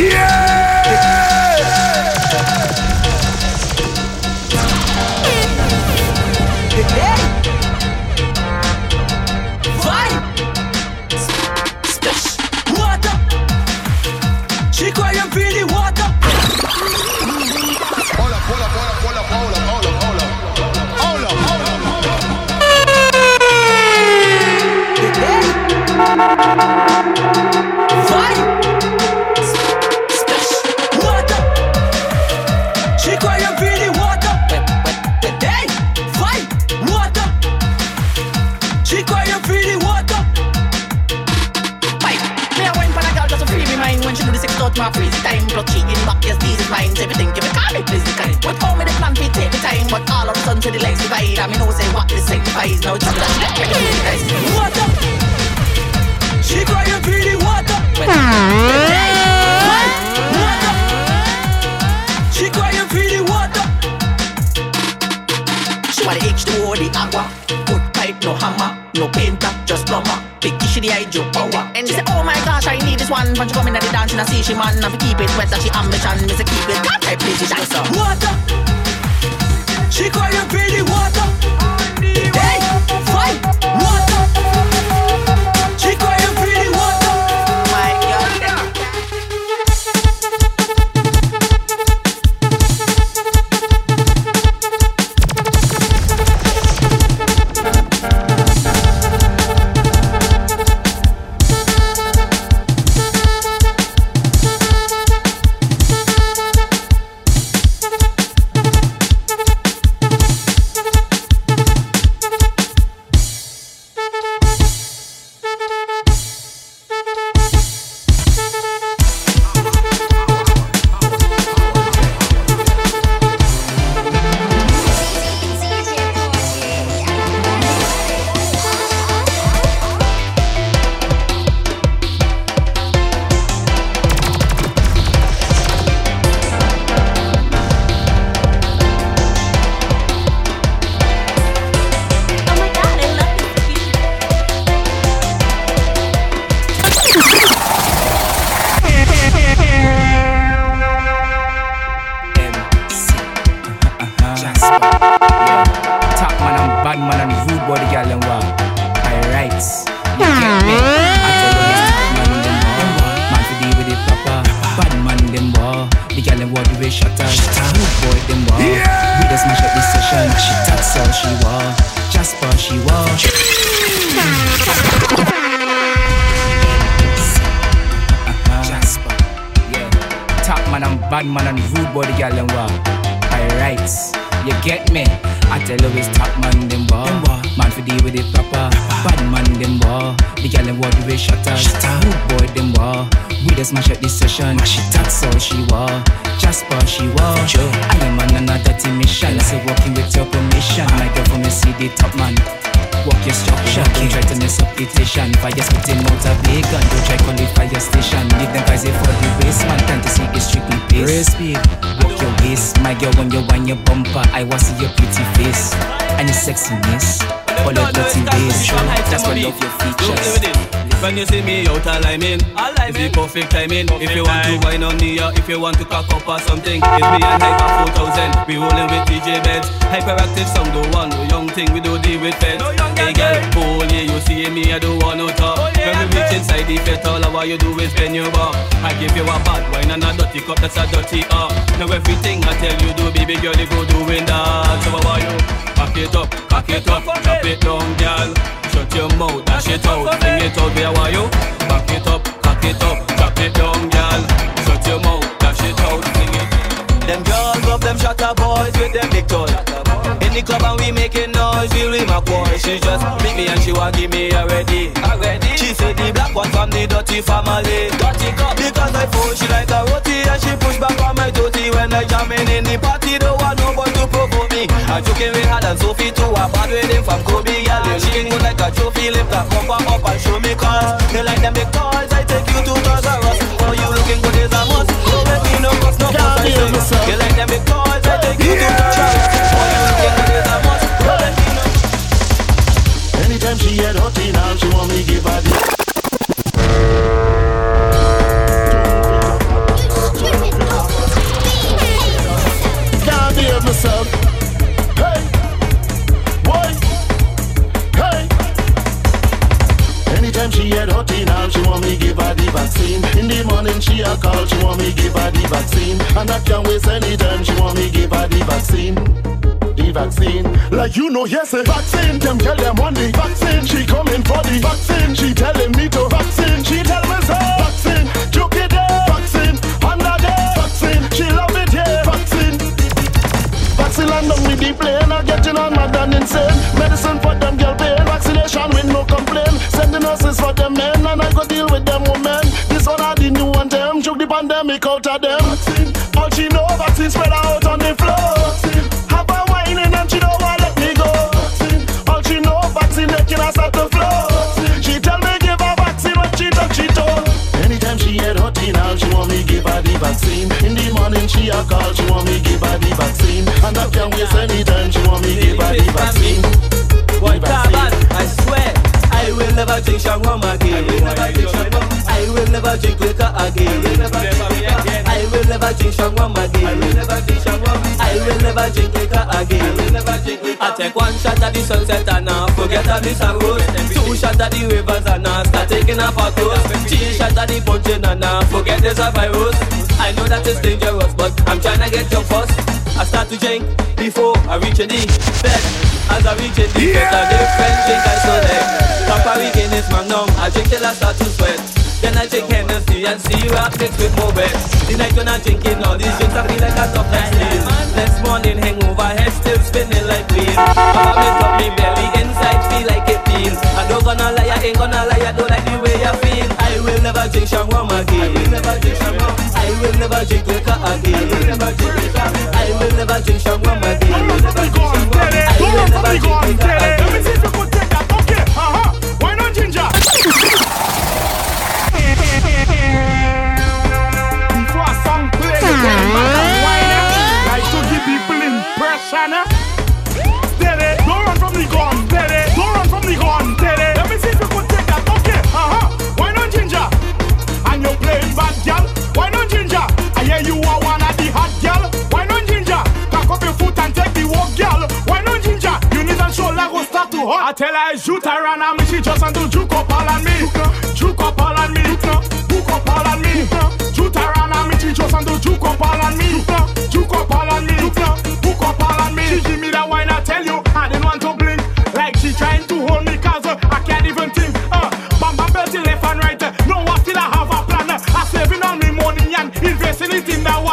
Yeah! physically. Would call me the plan for take the time, but all of a sudden to the legs divide. I mean, who say what this signifies? No chocolate, let. What up? She crying for the water. What? Up? She crying for the H2O, the agua. Good pipe, no hammer, no painter, just plumber. Big issue, the hydro power one. When she come in at the dance, she not see she man. and Now keep it wet, that she ambition. Me say keep it that type, bitch, she Water. She call you pretty water. bad man and rude boy, the girl them war. I rights, you get me? I tell you it's top man them war. Man for deal with it proper. Bad man them war. The girl them war the way shutters. Rude boy them war. We just smash at this session. She That's all she war. Jasper she war. I am man on a dirty mission. So working with your permission. My girl from the city top man walk your structure. Don't try to mess up the station. Fire spitting out a big gun. Don't try call the fire station. Leave them guys here for the race, man. Time to see is strictly pace. Walk your waist, my girl. When you wind your bumper, I want see your pretty face and your sexiness. All your dirty ways. That's why I love your features perfect timing. If you want to wine on me or if you want to cock up or something, it's me and Hyper 4000. We rolling with DJ Beds. Hyperactive sound, the one, no young thing, we do deal with feds. Hey girl, pull oh, yeah, you see me, I don't want no talk. When we reach inside the fet, all I want you do is bend your back. I give you a bad wine and a dirty cup, that's a dirty up. Now everything I tell you do, baby girl, you go doing that. So how are you? Cock it up, cock it up, drop it down, girl. Shut your mouth, dash it out, bring it out, where are you? Back it up, cock it up pack it down, girl. Shut your mouth, dash it out, sing it. Them girls love them shatter boys with them big toys. In the club and we making noise, we with my boy. She just meet me and she want give me already. Already. She said the black one from the dirty family. Dirty cup. Because I fool, she like a roti and she push back on my toty when I jamming in the party. I'm joking with her and Sophie too. I bad with him from Kobe, girl. You looking good like a trophy. Lift that bumper up and show me cause they like them big toys. I take you to Toys R Us. For you looking good is a must. So let me know cause no fuss I say. You like them big toys. I take you to Toys R Us. For you looking good is a must. So let me know. Anytime she get hot now, she want me give her the want me give her the vaccine. In the morning she a call, she want me give her the vaccine. And I can't waste any time, she want me give her the vaccine. The vaccine, like you know, yes, a vaccine. Them tell them on the vaccine. She coming for the vaccine. She telling me to vaccine. She tell me so. The plane. I getting on mad and insane. Medicine for them girl pain. Vaccination with no complaint. Send the nurses for them men and I go deal with them women. This one are the new one them. Juke the pandemic out of them. Again. I take one shot at the sunset and now forget I miss a rose. Two shots at the rivers and now start taking a photos. Three shots at the punching and now forget there's a virus. I know that it's dangerous, but I'm trying to get your first. I start to drink before I reach the bed. As I reach it, the bed, a different drink I there. Papa weekend is magnum, I drink till I start to sweat. Then I drink Hennessy and see you up mixed with more wet. The night when I'm drinking all these drinks, I feel like a top next day. Next morning, hangover, head still spinning like wheels. Papa make up me belly, inside feel like it feels. I don't gonna lie, I ain't gonna lie, I don't like the way I feel. I will never drink Shangwam again. I will never drink Shangwam. I will never drink liquor again. I will never drink liquor. I will never drink Shangwam again. I will never drink Shangwam. I will never drink liquor again. Eh? Don't run from the gun. Don't run from the gun. Let me see if you take that. Okay, uh-huh. Why not ginger? And you're playing bad girl. Why not ginger? I hear you are one of the hot girl. Why not ginger? Up your foot and take the walk, girl. Why not ginger? You need go start to hot. I tell her shoot around and me she just want to juke up all on me. Juke up all on me. Juke up all on me. Around and me she just want to juke up all on me. Juke up all on me. Juke up. She give me that wine I tell you I didn't want to blink. Like she trying to hold me cause uh, I can't even think. Uh, bam bam belty left and right. Uh, no I still I have a plan. Uh, I saving all me money and investing it in that one.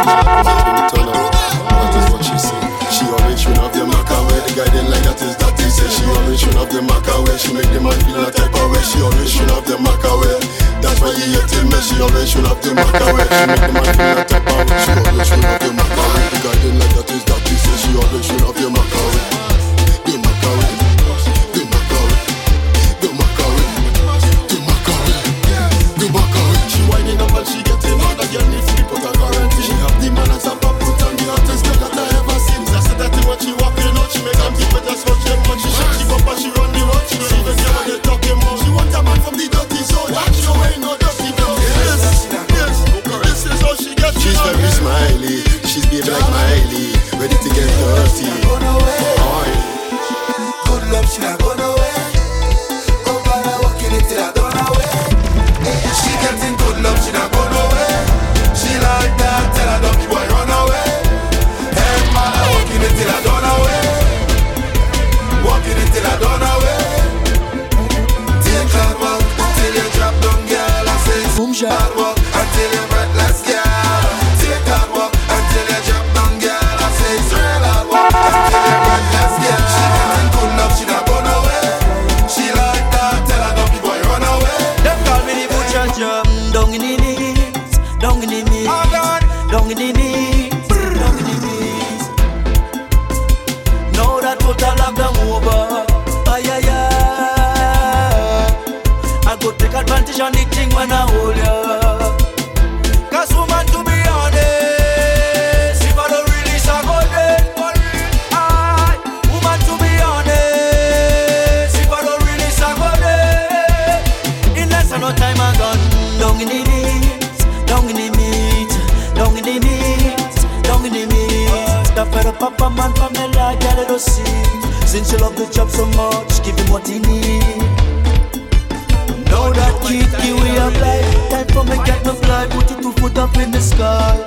That is what she say. She always should have the maca way. The guy didn't like that is that he say. She always should have the maca way. She make the man feel a type of way. She always should have the maca way. That's why you hate me. She always should have the maca way. She make the man feel a type of way. She always should have the maca way. The guy didn't like that is that he say. She always should have the maca down in the knees, down in the meat, down in the knees, down in the meat. That fed man from the. Since you love the job so much, give him what he need. Now that kid, give we a. Time for me get no fly, put your two foot up in the sky.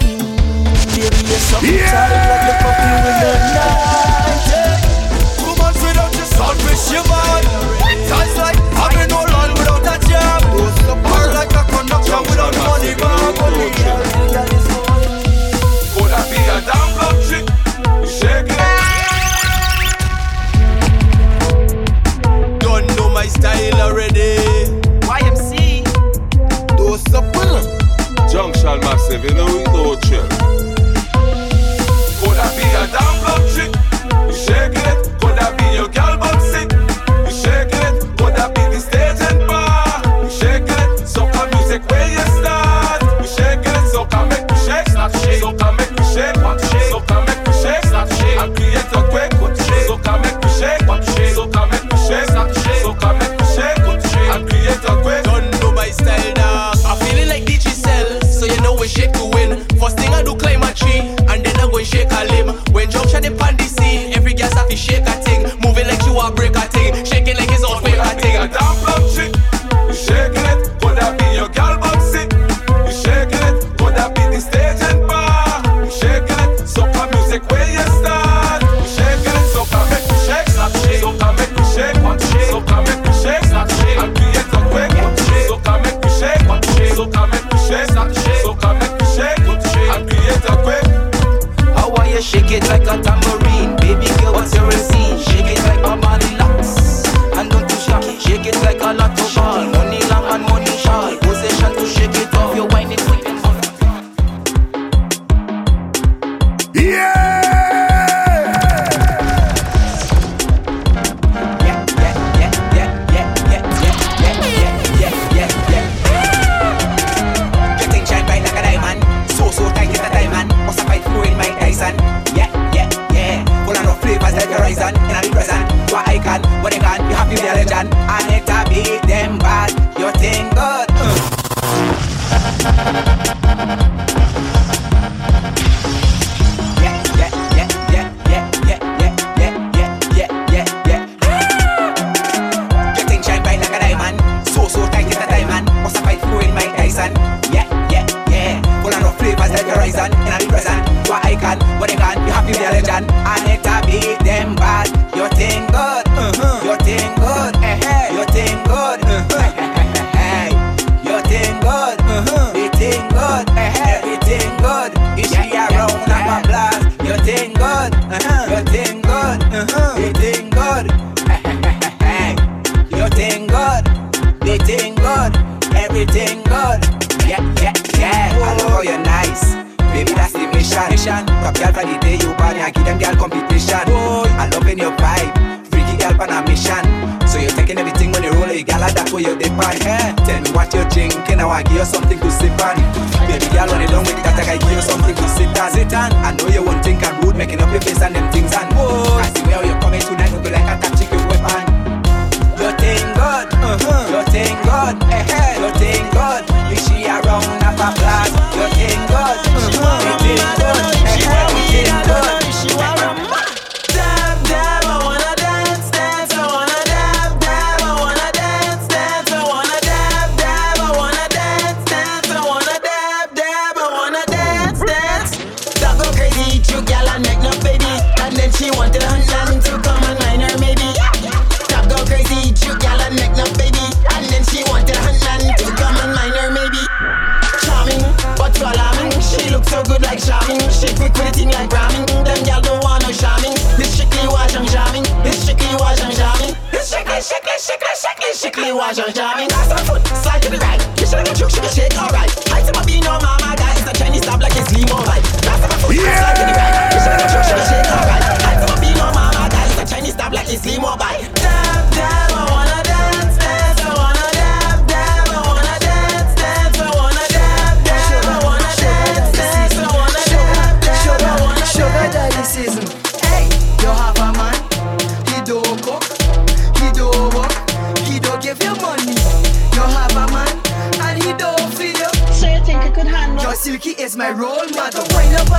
Mm, baby, you're something yeah. tight like the puppy in the night. Yeah. Two months without your son, wish you mine. Times like like a without money Could I be a damn blood chick? Don't know my style already YMC Do a Junction massive, you know we chill. Shikli was your jam in ass and foot, side to the right. You should get shook, shook, shake, alright. Height to my bean, no mama, that is a Chinese stab like it's limo, right? That's my foot, yeah.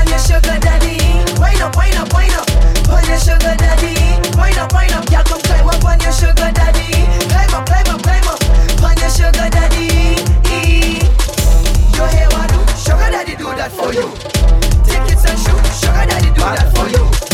your sugar daddy. Wind up, wind up, wind up. On your sugar daddy. Wind up, wind up. Come climb up on your sugar daddy. Climb up, climb up, climb up. On your sugar daddy. What Sugar daddy do that for you. Tickets and shoes. Sugar daddy do that for you.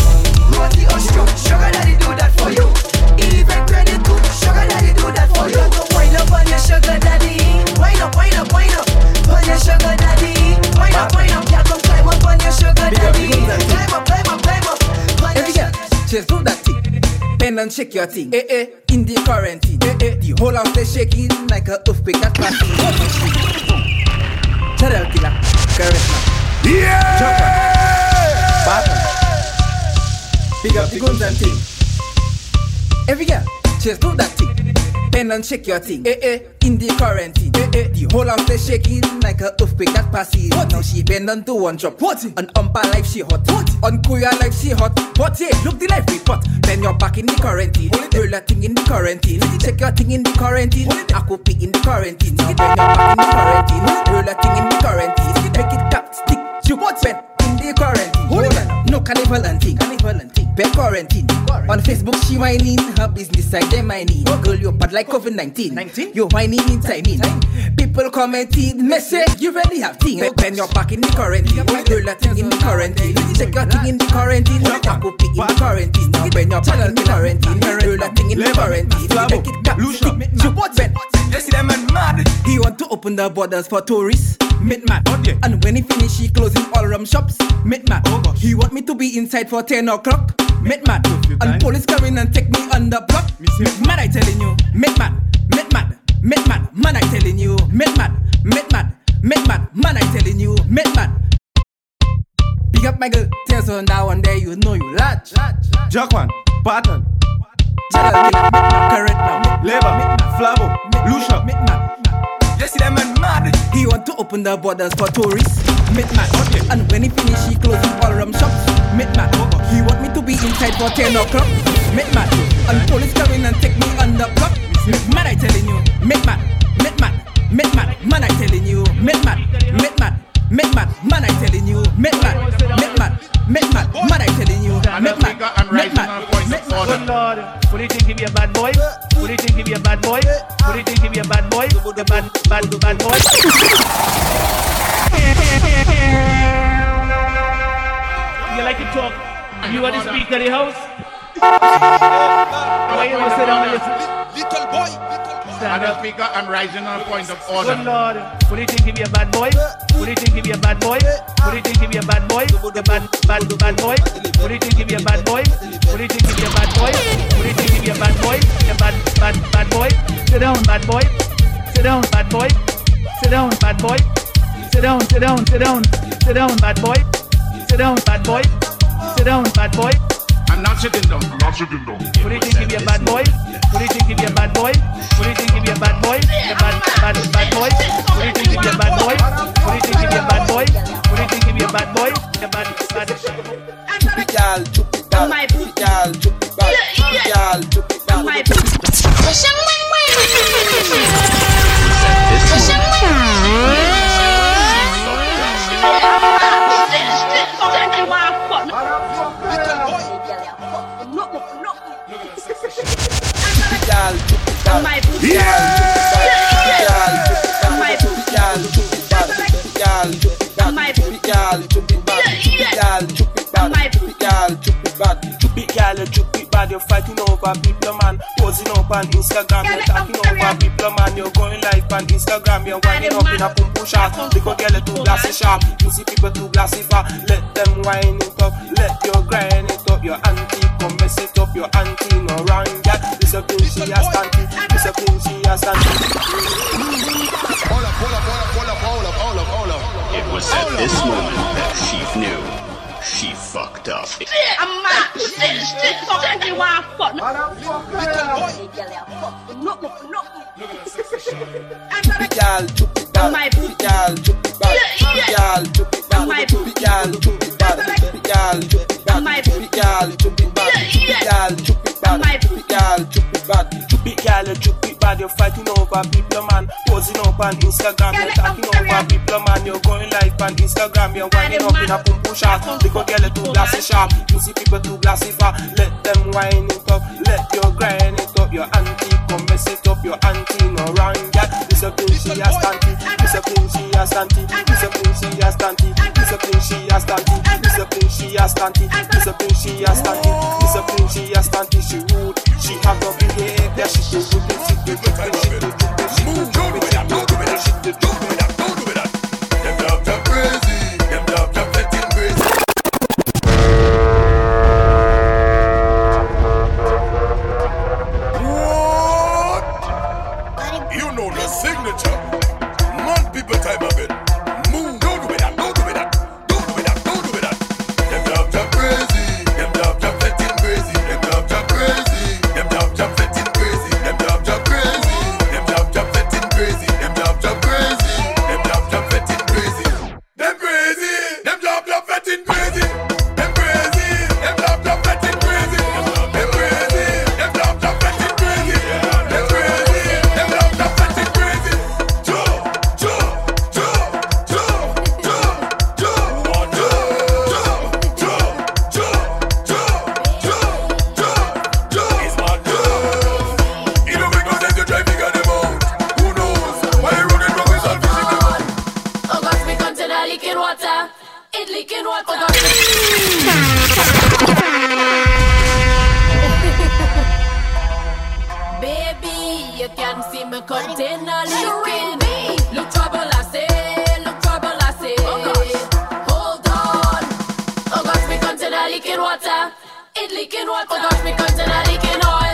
Just do that thing. Bend and shake your thing. Eh eh, in the quarantine. Eh eh, the whole house is shaking like a earthquake that's passing. Chadel killer, charisma. Yeah! Jumper. Battle. Big up the guns and thing. Every girl, just do that thing. Bend and shake your thing. Eh eh, in the quarantine. Eh eh, the whole house is shaking like a earthquake that passes. What? Now she bend on to one drop. What? On umpa life she hot. What? On kuya life she hot. What? Yeah, look the life report. Bend your back in the quarantine. Roll your thing in the quarantine. Check your thing in the quarantine. Aku pick in the quarantine. Now bend your back in the quarantine. Roll your thing in the quarantine. Make it tap, stick, you what? Bend in the quarantine. Hold on. No carnival and thing. Carnival and thing. Bed quarantine. On Facebook she whining. Her business side them whining. Girl you bad like COVID 19. 19? You whining in timing. People commenting. Message you really have thing. Bend your back in the quarantine. Roll your thing in the quarantine. Check your thing in the quarantine. Aku pick in the quarantine. Now bend your back in the quarantine. Roll your thing in the quarantine. Make it stick, you what? Bend. You see them man mad. He want to open the borders for tourists. Meet man. And when he finish, he closing all rum shops. Meet man. Oh, he want me to be inside for 10 o'clock. Meet man. And police come in and take me on the block. Meet man, I telling you. Meet man. Meet man. Meet man. Man, I telling you. Meet man. Meet man. Meet man. Man, I telling you. Meet man. Big up my girl. Tears on that one day, you know you latch. Jackman, Patton, Jada, meet man. Correct now. Labor, Flavo, Lucia. Meet man. See them man mad. He want to open the borders for tourists. Meet man. And when he finish, he closing all rum shops. Meet man. He want me to be inside for 10 o'clock. Meet man. And police come in and take Why you don't sit down and listen? Little boy. Stand Madam up. Speaker, I'm rising on a point of Good order. Lord, who do you think he be a bad boy? Who do you think he be a bad boy? Who do you think he be a bad boy? The bad, bad, bad boy. Who do you think he be a bad boy? Who do you think he be a bad boy? Who do you think he be a bad boy? The bad, bad, bad boy. Sit down, bad boy. Sit down, bad boy. Sit down, bad boy. Sit down, sit down, sit down, sit down, bad boy. Sit down, bad boy. Sit down, bad boy. I'm not sitting down. I'm not sitting down. Who do you think he be a bad boy? Who do you think he be a bad boy? Who do you think he be a bad boy? The bad, bad, bad boy. Who do you think he be a bad boy? Who do you think he be a bad boy? Who do you think he be a bad boy? The bad, bad. Girl, chup it down. Girl, chup it back. Girl, chup it down. Girl, You're fighting over people, man. Posing up on Instagram, you're talking over people, man. You're going live on Instagram, you're winding up in a pum pum shot. Because girl, too glassy sharp. You see people too glassy far. Let them wind it up, let your grind it up. Your auntie come mess up. Your auntie no wrong, girl. This a thing she a standing. This a thing she a standing. Hold up, hold up, hold up, hold up, hold up, hold up, hold up. It was at this moment that she knew she fucked up. Girl, chup it down. Girl, chup it back. Girl, chup it down. Girl, chup it back. Girl, chup it back. Girl, chup it back. Girl, chup it back. Girl, chup it back. Chup it, girl, you chup it bad. You're fighting over people, man. Posing up on Instagram, you're talking over people, man. You're going live on Instagram, you're winding up in a pum pum shot. Because girl, too glassy sharp. You see people too glassy far. Let them wind it up, let your grind it up. Your auntie come mess it up. Your auntie no wrong, girl. This a thing she a stanty. This a thing she a stanty. This a thing she a stanty. This a thing she a stanty. This a thing she a stanty. This a thing she a stanty. Thing she a stanty. She rude. She have no behavior. She do good things. She do water. It leaking water. Oh gosh, me container leaking oil.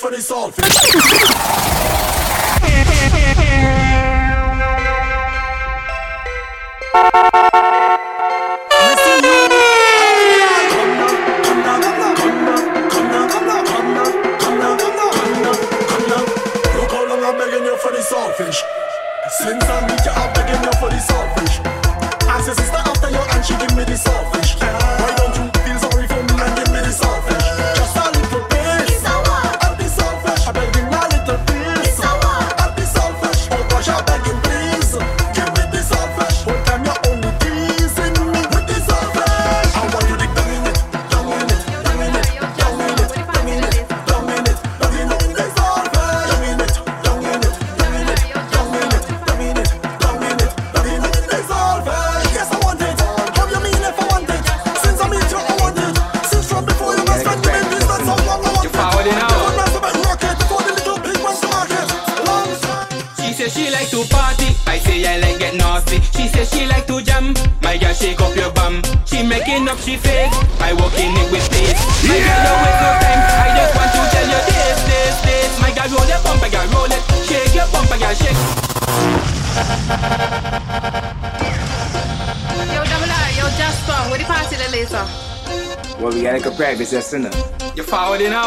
For the saltfish. You in hour.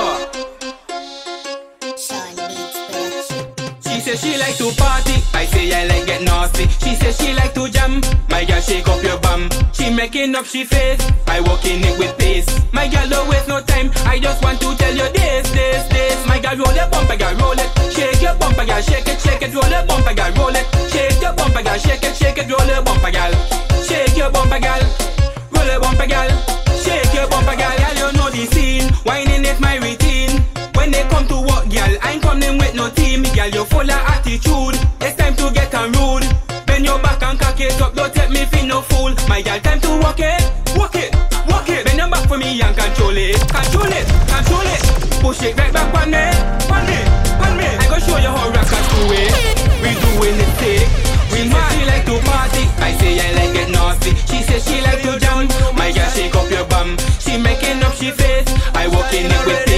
When they come to work, girl, I ain't coming with no team, girl. You full of attitude. It's time to get and rude. Bend your back and cock it up. Don't take me for no fool. My girl, time to walk it, walk it, walk it. Bend your back for me and control it, control it, control it. Push it right back on me, on me, on me. I gonna show you how rockers do it. We doing it sick. We say she like to party. I say I like it nasty. She says she like to jump. My girl, shake up your bum. She making up she face. I walk in it with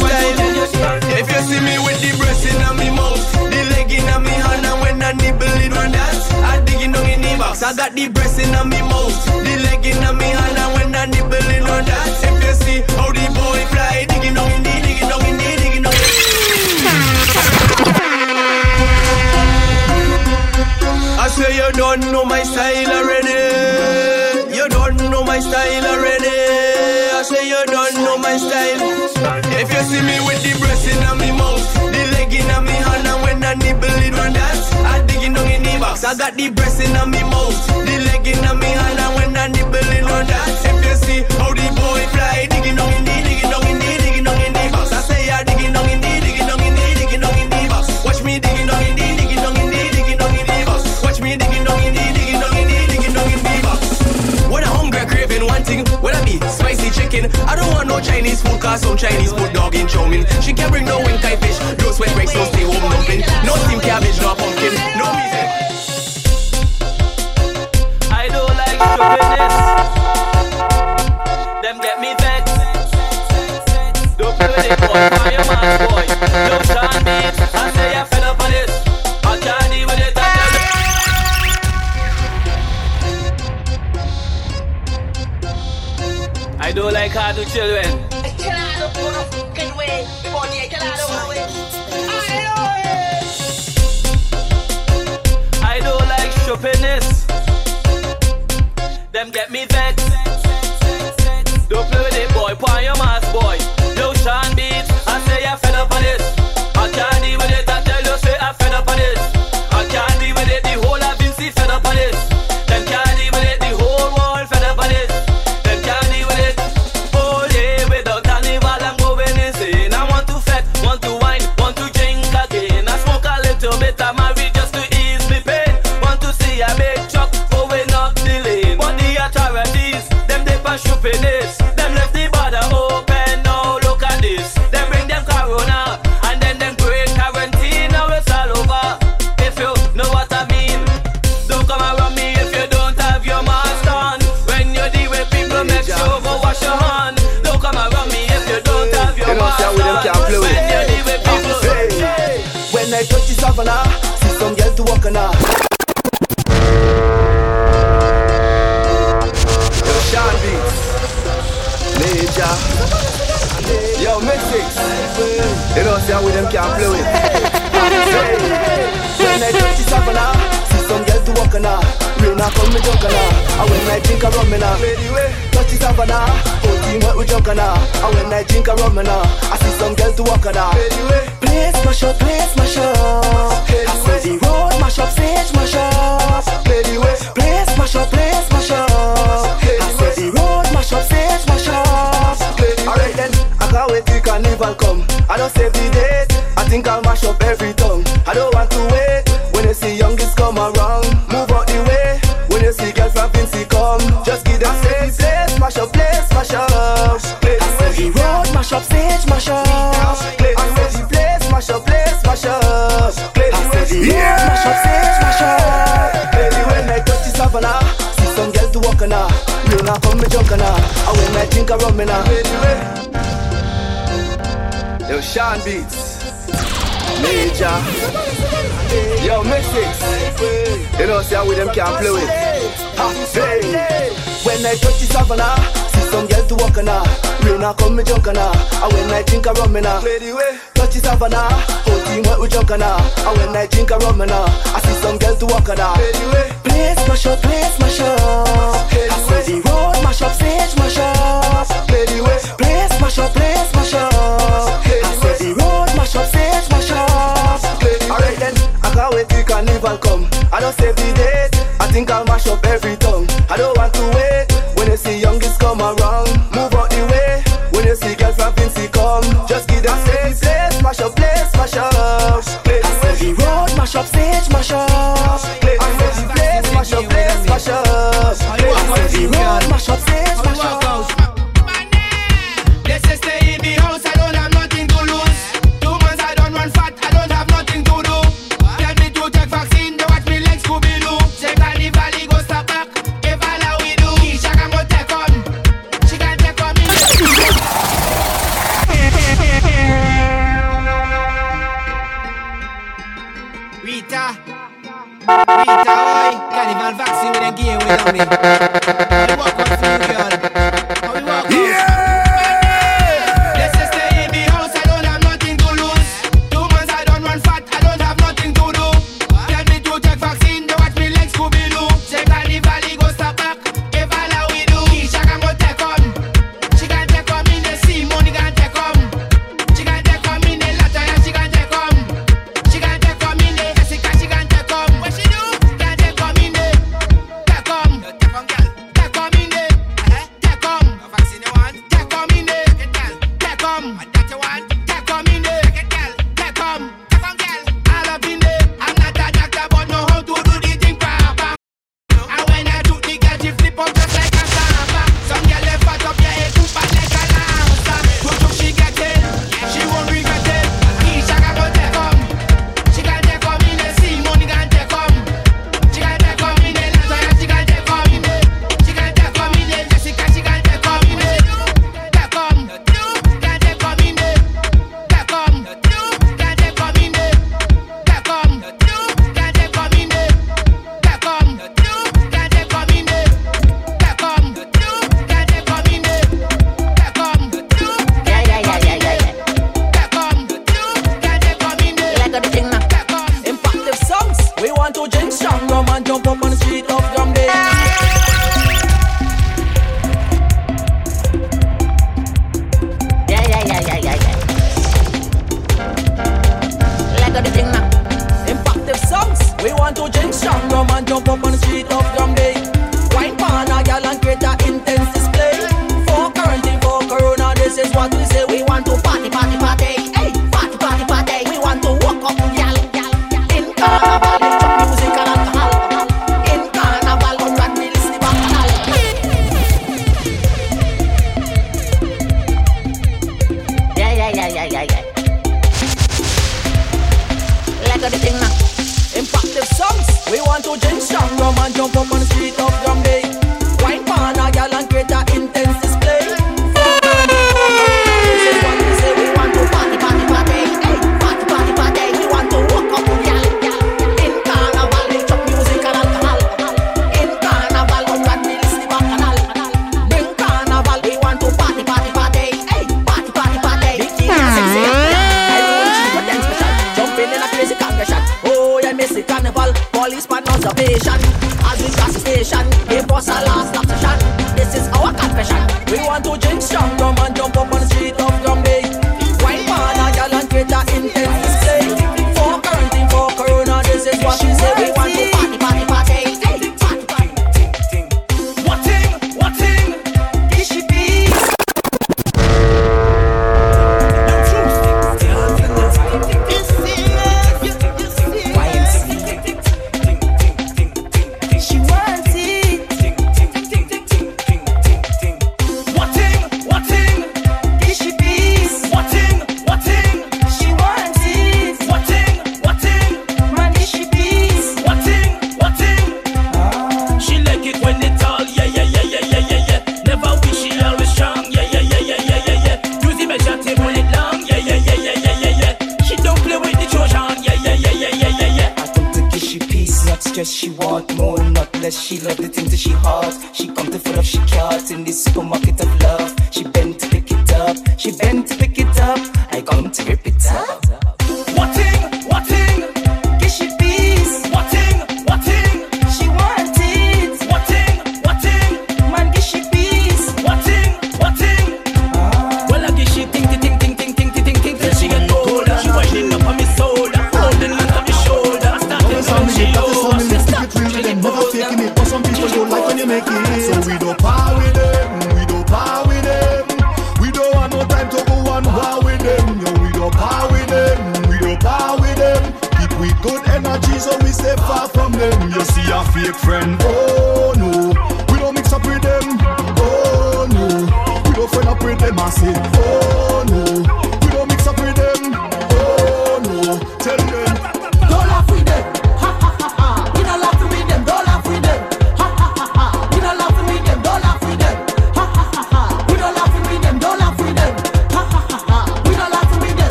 time. I just want to tell you. If you see me with the breast in my mouth, the leg in my hand, and when I nibble it on that, I dig it down in the box. I got the breast in my mouth, the leg in my hand, and when I nibble it on that, if you see how the boy fly, dig it down in the, dig it down in the, dig it down I say you don't know my style already. You don't know my style already. I say you don't in my mouth, the leg in my hand, and when I nibble it on that, I dig it down in the box. I got the breast in my mouth, the leg in my hand, and when I nibble it on that, if you see how the boy fly, dig it down in the, dig it down in the, dig it down in the box. I say I dig it down in the, spicy I don't want no Chinese food, cause some Chinese put dog in chow mein. She can't bring no wing kai fish, no sweat breaks, no stay home dumpling, no steamed cabbage, no pumpkin, no music. I don't like stupidness. Them get me vexed. Don't play with it, boy. Fireman, boy. Don't try me. I say I children. I don't I don't like shoppiness. Them get me vexed. Don't play with it, boy. On your mask, boy. I the savannah, see some girl to walk on her. Yo, Sean Beats, Major, Yo, Mix You know, see how we them can't play with. When I touch the savannah, see some girl to walk her. Rain a come, me on her. And when I drink a rum touch the savannah, whole team what we jump. And when I drink a rum her, I see some girl to walk on. Place mash up, place mash up. I see the road mash up, stage mash up. Place mash up, place mash up. I see the road mash up, stage mash up. Alright then, I can't wait till carnival come. I don't save the date. I think I'll mash up every tongue. I don't want to wait when you see youngest come around. Move out the way when you see girl from Vincy come. Just up, stage mash up. I see the place mash up, place mash up. I see the road mash up, stage mash up. Baby, when I touch the savannah, see some girl to walk on her. Rain a come me junk on her. And when I drink a rum in her. Yo, Sean Beats, Major, Yo, Mix You know, see how we them can't play with. Ha, hey. When I touch the savannah, some girl to walk on her. Rain a come me junk on her. And when I drink a rum in her, touch the savannah, whole team what we junk on her. And when I drink a rum in her, I see some girl to walk on her. Place mash up, place mash up. I see the road mash up, stage mash up. Place mash up, place mash up. I see the road mash up, stage mash up. Alright then, I can't wait till carnival come. I don't save the date. I think I'll mash up every tongue. I don't want to wait mash up, stage mash up.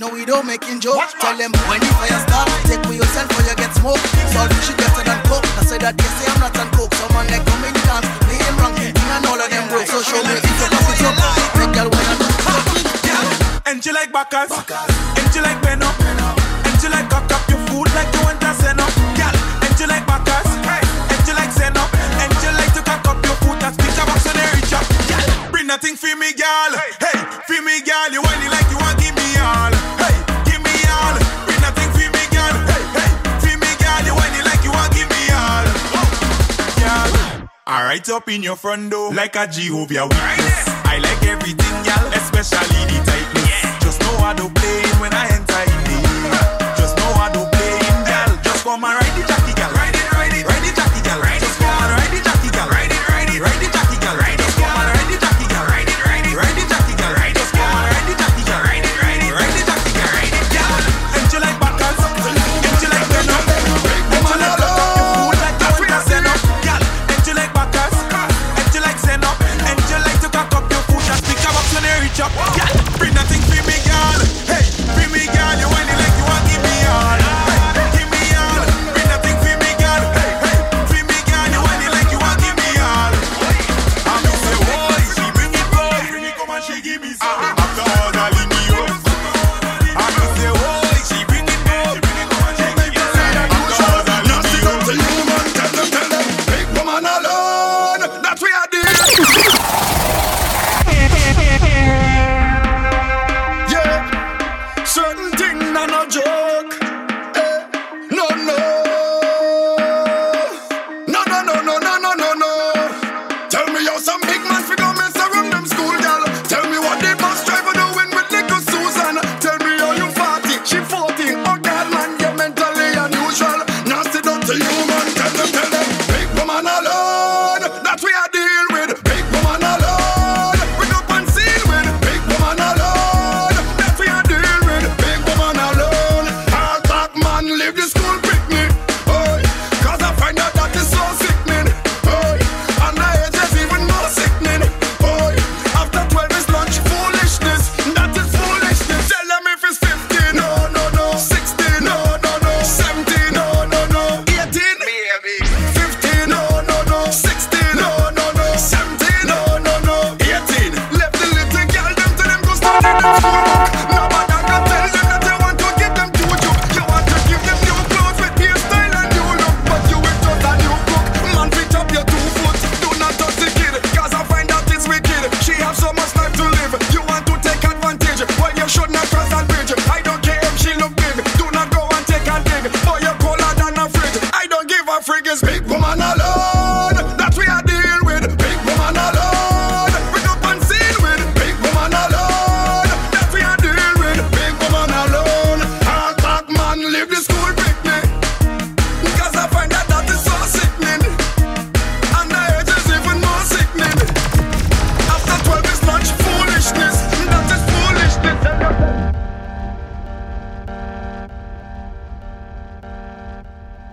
No we don't making joke. Tell them when the fire start, take for yourself or you get smoke. Saltfish is better than coke. I say that they say I'm not on coke. Someone like come in dance, playing ranking, and all of them broke. So show me if you cock it up, make girl when I do. And you like Bacchus, and I right up in your front door like a Jehovah Witness. I like everything, girl, especially the tightness. Yeah. Just know I do play when I enter in there. Just know I do play, girl. Just come and